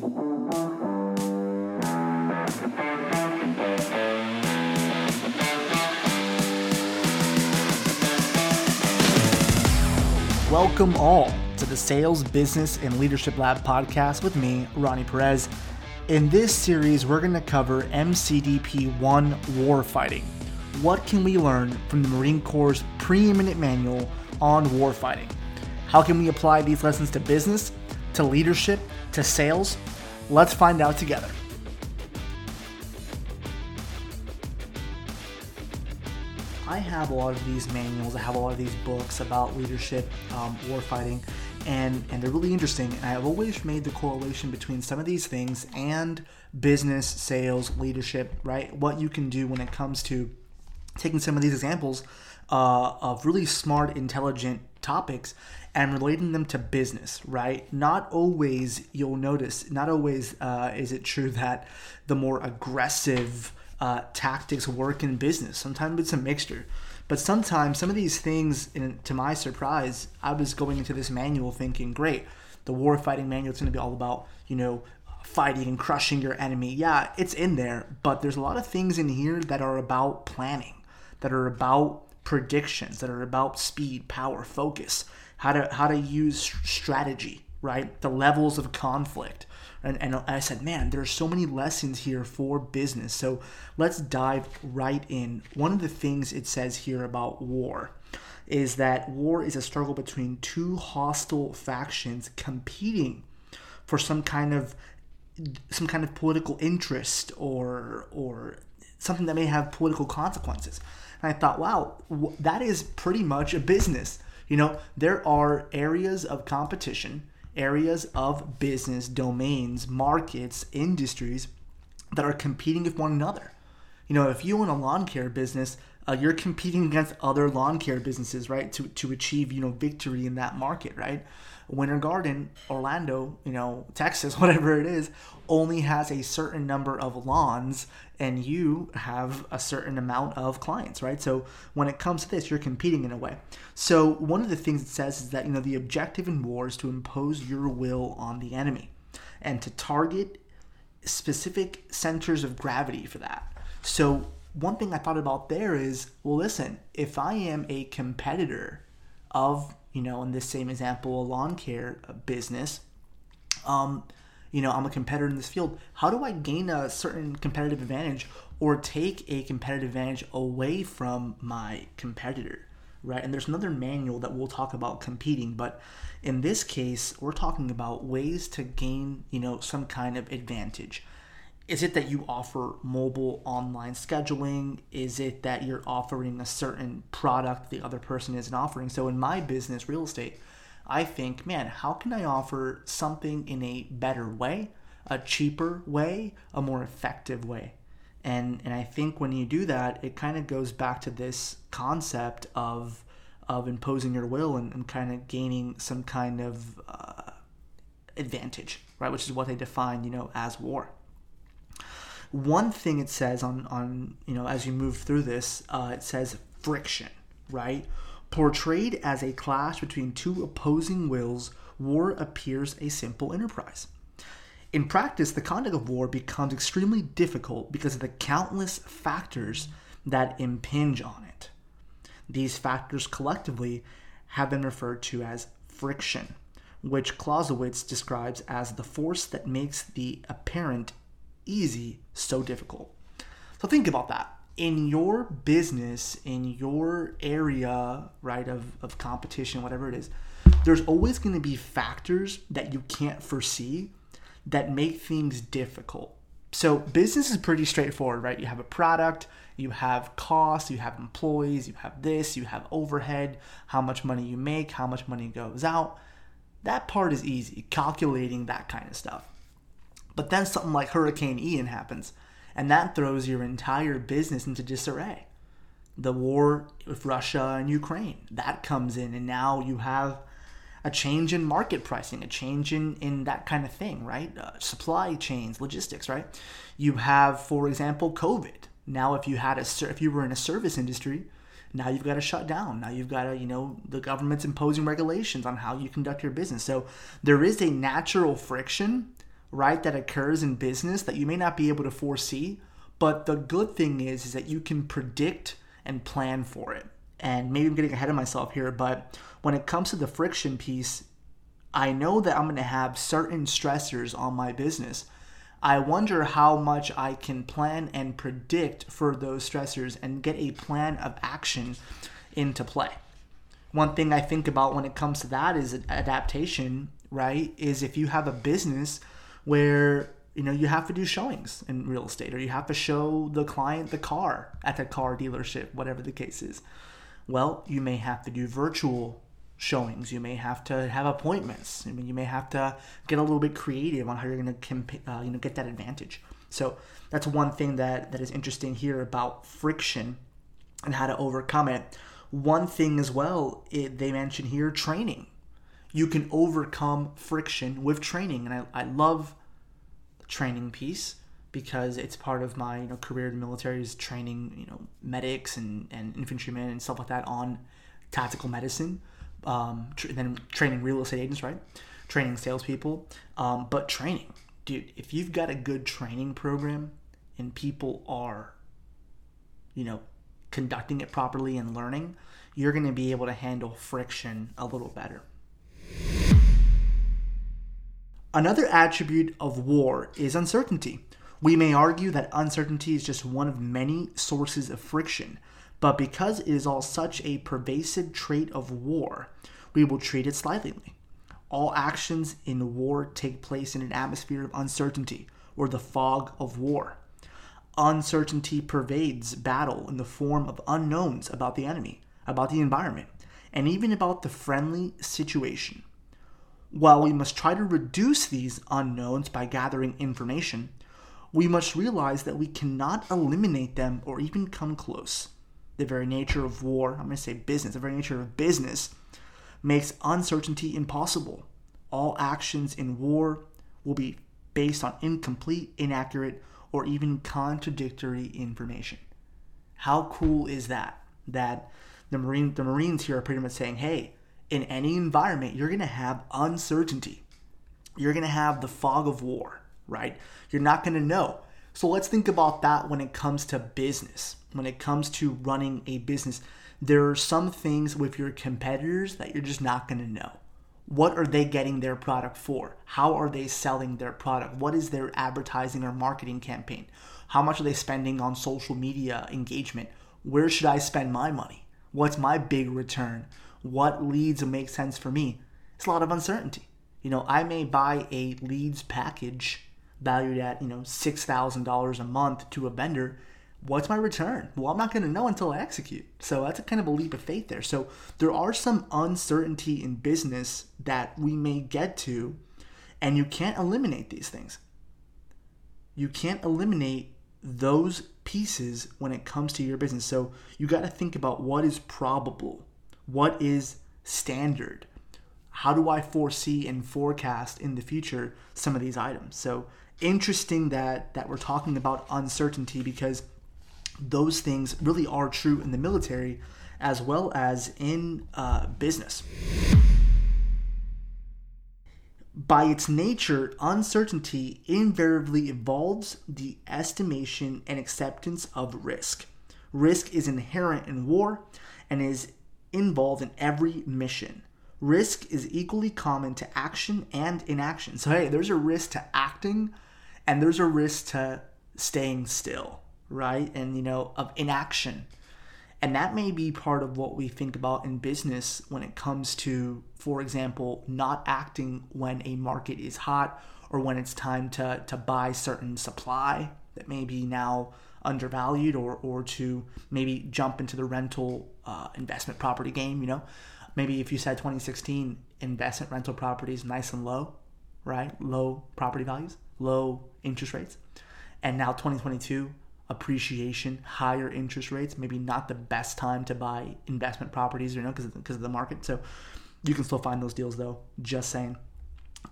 Welcome all to the Sales, Business, and Leadership Lab podcast with me, Ronnie Perez. In this series, we're going to cover MCDP 1 Warfighting. What can we learn from the Marine Corps' preeminent manual on warfighting? How can we apply these lessons to business, to leadership, to sales? Let's find out together. I have a lot of these manuals, I have a lot of these books about leadership, um, warfighting, and, and they're really interesting. And I've always made the correlation between some of these things and business, sales, leadership, right? What you can do when it comes to taking some of these examples uh, of really smart, intelligent topics and relating them to business, right? Not always, you'll notice, not always uh, is it true that the more aggressive, uh, tactics work in business. Sometimes it's a mixture. But sometimes some of these things, in, to my surprise, I was going into this manual thinking, great, the war fighting manual is going to be all about, you know, fighting and crushing your enemy. Yeah, it's in there, but there's a lot of things in here that are about planning, that are about predictions, that are about speed, power, focus, how to how to use strategy, right? The levels of conflict. And, and I said, man, there's so many lessons here for business. So let's dive right in. One of the things it says here about war is that war is a struggle between two hostile factions competing for some kind of some kind of political interest or or something that may have political consequences. And I thought, wow, that is pretty much a business. You know, there are areas of competition areas of business, domains, markets, industries that are competing with one another. You know, if you own a lawn care business, uh, you're competing against other lawn care businesses, right, to, to achieve, you know, victory in that market, right? Winter Garden, Orlando, you know, Texas, whatever it is, only has a certain number of lawns and you have a certain amount of clients, right? So when it comes to this, you're competing in a way. So one of the things it says is that, you know, the objective in war is to impose your will on the enemy and to target specific centers of gravity for that. So one thing I thought about there is, well, listen, if I am a competitor of you know, in this same example, a lawn care business, um, you know, I'm a competitor in this field. How do I gain a certain competitive advantage or take a competitive advantage away from my competitor? Right. And there's another manual that we'll talk about competing, but in this case, we're talking about ways to gain, you know, some kind of advantage. Is it that you offer mobile online scheduling? Is it that you're offering a certain product the other person isn't offering? So in my business, real estate, I think, man, how can I offer something in a better way, a cheaper way, a more effective way? And and I think when you do that, it kind of goes back to this concept of of imposing your will and, and kind of gaining some kind of uh, advantage, right? Which is what they define, you know, as war. One thing it says on on you know as you move through this, uh, it says friction, right? Portrayed as a clash between two opposing wills, war appears a simple enterprise. In practice, the conduct of war becomes extremely difficult because of the countless factors that impinge on it. These factors collectively have been referred to as friction, which Clausewitz describes as the force that makes the apparent easy so difficult. So think about that. In your business, in your area, right, of, of competition, whatever it is, there's always going to be factors that you can't foresee that make things difficult. So business is pretty straightforward, right? You have a product, you have costs, you have employees, you have this, you have overhead, how much money you make, how much money goes out. That part is easy, calculating that kind of stuff. But then something like Hurricane Ian happens, and that throws your entire business into disarray. The war with Russia and Ukraine, that comes in, and now you have a change in market pricing, a change in, in that kind of thing, right? Uh, supply chains, logistics, right? You have, for example, COVID. Now, if you had a if you were in a service industry, now you've got to shut down. Now you've got to, you know, the government's imposing regulations on how you conduct your business. So there is a natural friction right, that occurs in business that you may not be able to foresee. But the good thing is, is that you can predict and plan for it. And maybe I'm getting ahead of myself here, but when it comes to the friction piece, I know that I'm going to have certain stressors on my business. I wonder how much I can plan and predict for those stressors and get a plan of action into play. One thing I think about when it comes to that is adaptation, right? Is if you have a business where you know you have to do showings in real estate or you have to show the client the car at the car dealership whatever the case is well you may have to do virtual showings. You may have to have appointments. I mean, you may have to get a little bit creative on how you're going to uh, you know get that advantage. So that's one thing that that is interesting here about friction and how to overcome it. One thing as well, it, they mention here training. You can overcome friction with training, and I, I love training piece because it's part of my you know career in the military is training you know medics and, and infantrymen and stuff like that on tactical medicine um, then training real estate agents, right? Training salespeople, um, but training, dude. If you've got a good training program and people are, you know, conducting it properly and learning, you're going to be able to handle friction a little better. Another attribute of war is uncertainty. We may argue that uncertainty is just one of many sources of friction, but because it is all such a pervasive trait of war, we will treat it slightly. All actions in war take place in an atmosphere of uncertainty, or the fog of war. Uncertainty pervades battle in the form of unknowns about the enemy, about the environment, and even about the friendly situation. While we must try to reduce these unknowns by gathering information, we must realize that we cannot eliminate them or even come close the very nature of war, I'm going to say business, the very nature of business makes uncertainty impossible. All actions in war will be based on incomplete, inaccurate, or even contradictory information. How cool is that? That the Marine the Marines here are pretty much saying, hey, in any environment, you're gonna have uncertainty. You're gonna have the fog of war, right? You're not gonna know. So let's think about that when it comes to business when it comes to running a business, there are some things with your competitors that you're just not going to know. What are they getting their product for? How are they selling their product? What is their advertising or marketing campaign? How much are they spending on social media engagement? Where should I spend my money? What's my big return? What leads make sense for me? It's a lot of uncertainty. You know, I may buy a leads package valued at, you know, $6,000 a month to a vendor what's my return? Well, I'm not going to know until I execute. So that's a kind of a leap of faith there. So there are some uncertainty in business that we may get to, and you can't eliminate these things. You can't eliminate those pieces when it comes to your business. So you got to think about what is probable, what is standard. How do I foresee and forecast in the future some of these items? So interesting that that we're talking about uncertainty because those things really are true in the military as well as in uh, business. By its nature, uncertainty invariably involves the estimation and acceptance of risk. Risk is inherent in war and is involved in every mission. Risk is equally common to action and inaction. So, hey, there's a risk to acting and there's a risk to staying still right? And, you know, of inaction. And that may be part of what we think about in business when it comes to, for example, not acting when a market is hot or when it's time to, to buy certain supply that may be now undervalued or, or to maybe jump into the rental uh, investment property game, you know? Maybe if you said 2016 investment rental properties nice and low, right? Low property values, low interest rates. And now 2022 appreciation, higher interest rates, maybe not the best time to buy investment properties, you know, because because of the market. So you can still find those deals though. Just saying.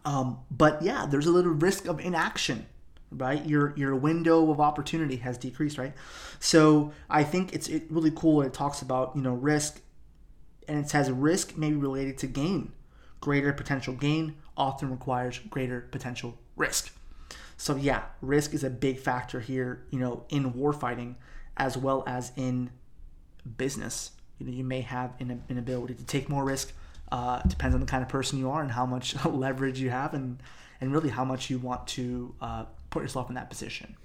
Um, but yeah, there's a little risk of inaction, right? Your your window of opportunity has decreased, right? So I think it's it really cool. It talks about you know risk, and it says risk may be related to gain. Greater potential gain often requires greater potential risk. So yeah, risk is a big factor here, you know, in warfighting as well as in business. You know, you may have an, an ability to take more risk. Uh, depends on the kind of person you are and how much leverage you have, and and really how much you want to uh, put yourself in that position.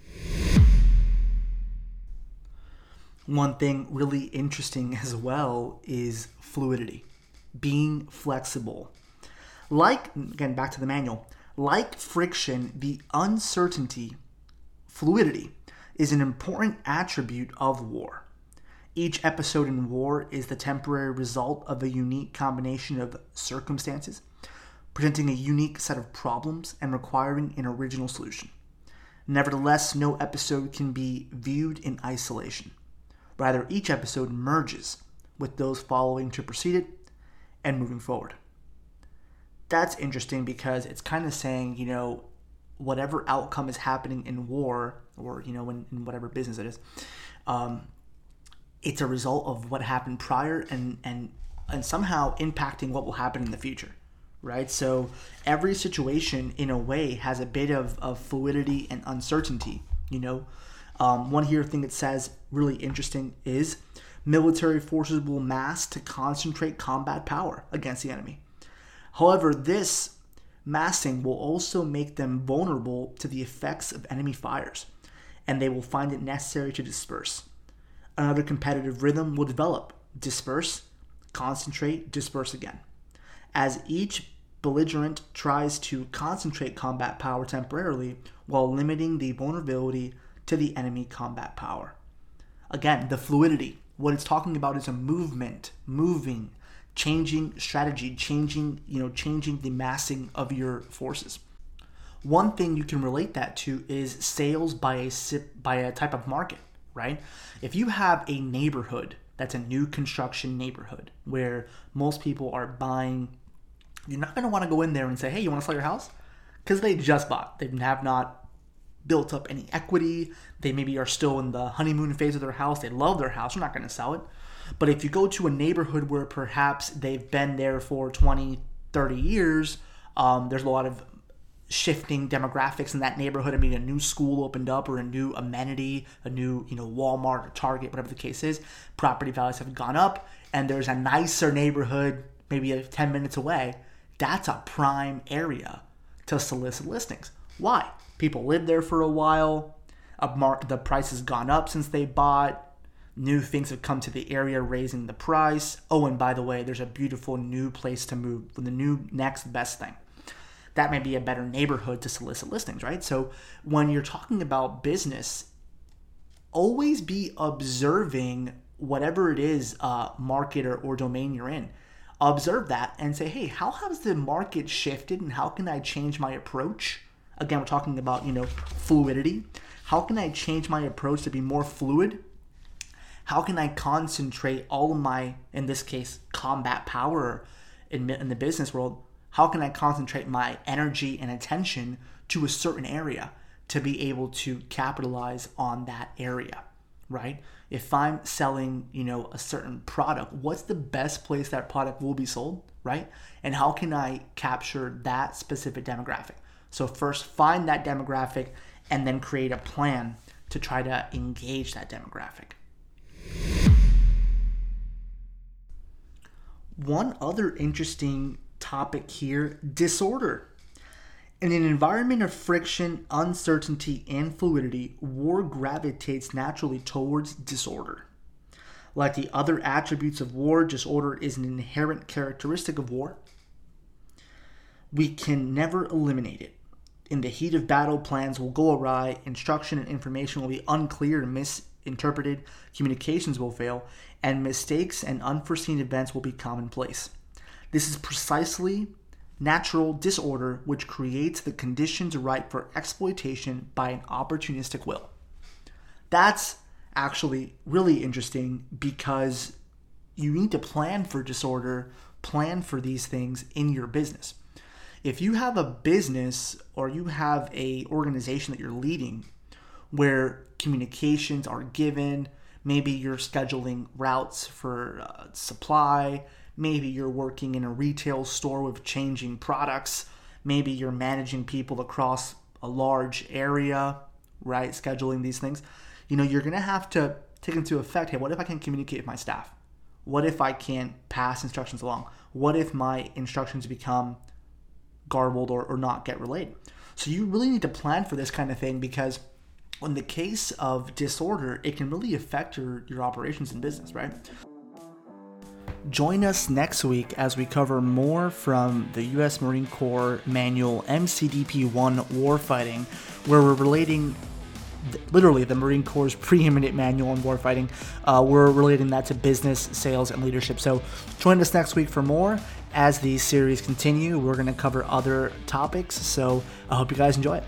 One thing really interesting as well is fluidity, being flexible. Like, again, back to the manual, like friction, the uncertainty, fluidity, is an important attribute of war. Each episode in war is the temporary result of a unique combination of circumstances, presenting a unique set of problems and requiring an original solution. Nevertheless, no episode can be viewed in isolation. Rather, each episode merges with those following to precede it and moving forward. That's interesting because it's kind of saying, you know, whatever outcome is happening in war or, you know, in, in whatever business it is, um, it's a result of what happened prior and, and, and somehow impacting what will happen in the future right? So every situation, in a way, has a bit of, of fluidity and uncertainty. You know, um, one here thing it says really interesting is military forces will mass to concentrate combat power against the enemy. However, this massing will also make them vulnerable to the effects of enemy fires, and they will find it necessary to disperse. Another competitive rhythm will develop disperse, concentrate, disperse again. As each belligerent tries to concentrate combat power temporarily while limiting the vulnerability to the enemy combat power. Again, the fluidity. What it's talking about is a movement, moving, changing strategy, changing, you know, changing the massing of your forces. One thing you can relate that to is sales by a by a type of market, right? If you have a neighborhood that's a new construction neighborhood where most people are buying, you're not going to want to go in there and say, "Hey, you want to sell your house?" because they just bought. They have not built up any equity. They maybe are still in the honeymoon phase of their house. They love their house. They're not going to sell it. But if you go to a neighborhood where perhaps they've been there for 20, 30 years, um, there's a lot of shifting demographics in that neighborhood. I mean, a new school opened up or a new amenity, a new, you know, Walmart or Target, whatever the case is, property values have gone up and there's a nicer neighborhood maybe 10 minutes away. That's a prime area to solicit listings. Why? People live there for a while. A Mark, the price has gone up since they bought. New things have come to the area, raising the price. Oh, and by the way, there's a beautiful new place to move. For the new next best thing. That may be a better neighborhood to solicit listings, right? So when you're talking about business, always be observing whatever it is, uh, market or, or domain you're in. Observe that and say, hey, how has the market shifted and how can I change my approach? Again, we're talking about, you know, fluidity. How can I change my approach to be more fluid? How can I concentrate all of my, in this case, combat power in, in the business world? How can I concentrate my energy and attention to a certain area to be able to capitalize on that area, right? If I'm selling, you know, a certain product, what's the best place that product will be sold, right? And how can I capture that specific demographic? So, first find that demographic and then create a plan to try to engage that demographic. One other interesting topic here disorder. In an environment of friction, uncertainty, and fluidity, war gravitates naturally towards disorder. Like the other attributes of war, disorder is an inherent characteristic of war. We can never eliminate it. In the heat of battle, plans will go awry, instruction and information will be unclear and misinterpreted, communications will fail, and mistakes and unforeseen events will be commonplace. This is precisely natural disorder which creates the conditions ripe for exploitation by an opportunistic will. That's actually really interesting because you need to plan for disorder, plan for these things in your business if you have a business or you have a organization that you're leading where communications are given maybe you're scheduling routes for uh, supply maybe you're working in a retail store with changing products maybe you're managing people across a large area, right? Scheduling these things, you know, you're going to have to take into effect hey, what if I can't communicate with my staff? What if I can't pass instructions along? What if my instructions become garbled or, or not get relayed? So you really need to plan for this kind of thing because in the case of disorder, it can really affect your, your operations and business, right? Join us next week as we cover more from the U.S. Marine Corps Manual MCDP 1 Warfighting, where we're relating literally the Marine Corps' preeminent manual on warfighting. Uh, we're relating that to business, sales, and leadership. So join us next week for more. As these series continue, we're going to cover other topics. So I hope you guys enjoy it.